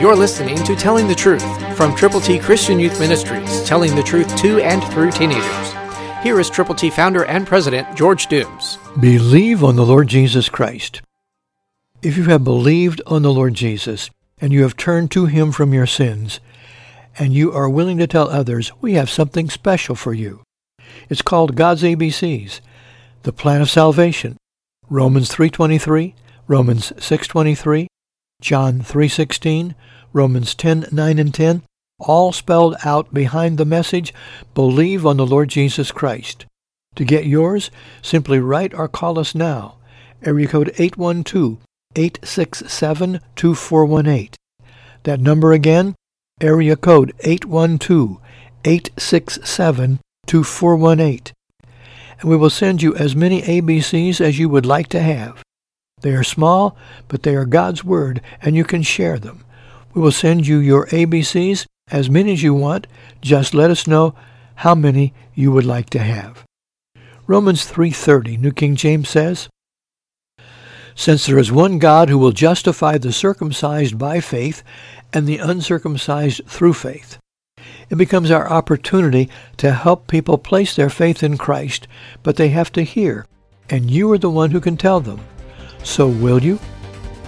You're listening to Telling the Truth from Triple T Christian Youth Ministries, telling the truth to and through teenagers. Here is Triple T founder and president George Dooms. Believe on the Lord Jesus Christ. If you have believed on the Lord Jesus and you have turned to him from your sins, and you are willing to tell others, we have something special for you. It's called God's ABCs, the plan of salvation. Romans 3.23, Romans 6.23, John 3.16, Romans 10:9 and 10, all spelled out behind the message, believe on the Lord Jesus Christ. To get yours, simply write or call us now. Area code 812-867-2418. That number again, area code 812-867-2418. And we will send you as many ABCs as you would like to have. They are small, but they are God's Word, and you can share them. We will send you your ABCs, as many as you want. Just let us know how many you would like to have. Romans 3.30, New King James says, Since there is one God who will justify the circumcised by faith and the uncircumcised through faith. It becomes our opportunity to help people place their faith in Christ, but they have to hear, and you are the one who can tell them. So will you?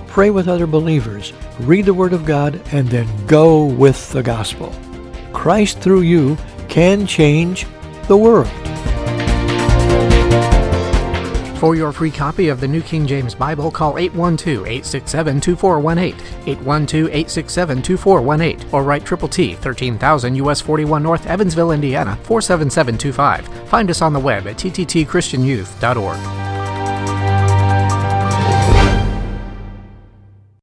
Pray with other believers, read the Word of God, and then go with the gospel. Christ through you can change the world. For your free copy of the New King James Bible, call 812-867-2418, 812-867-2418, or write Triple T, 13000 US 41 North, Evansville, Indiana, 47725. Find us on the web at tttchristianyouth.org.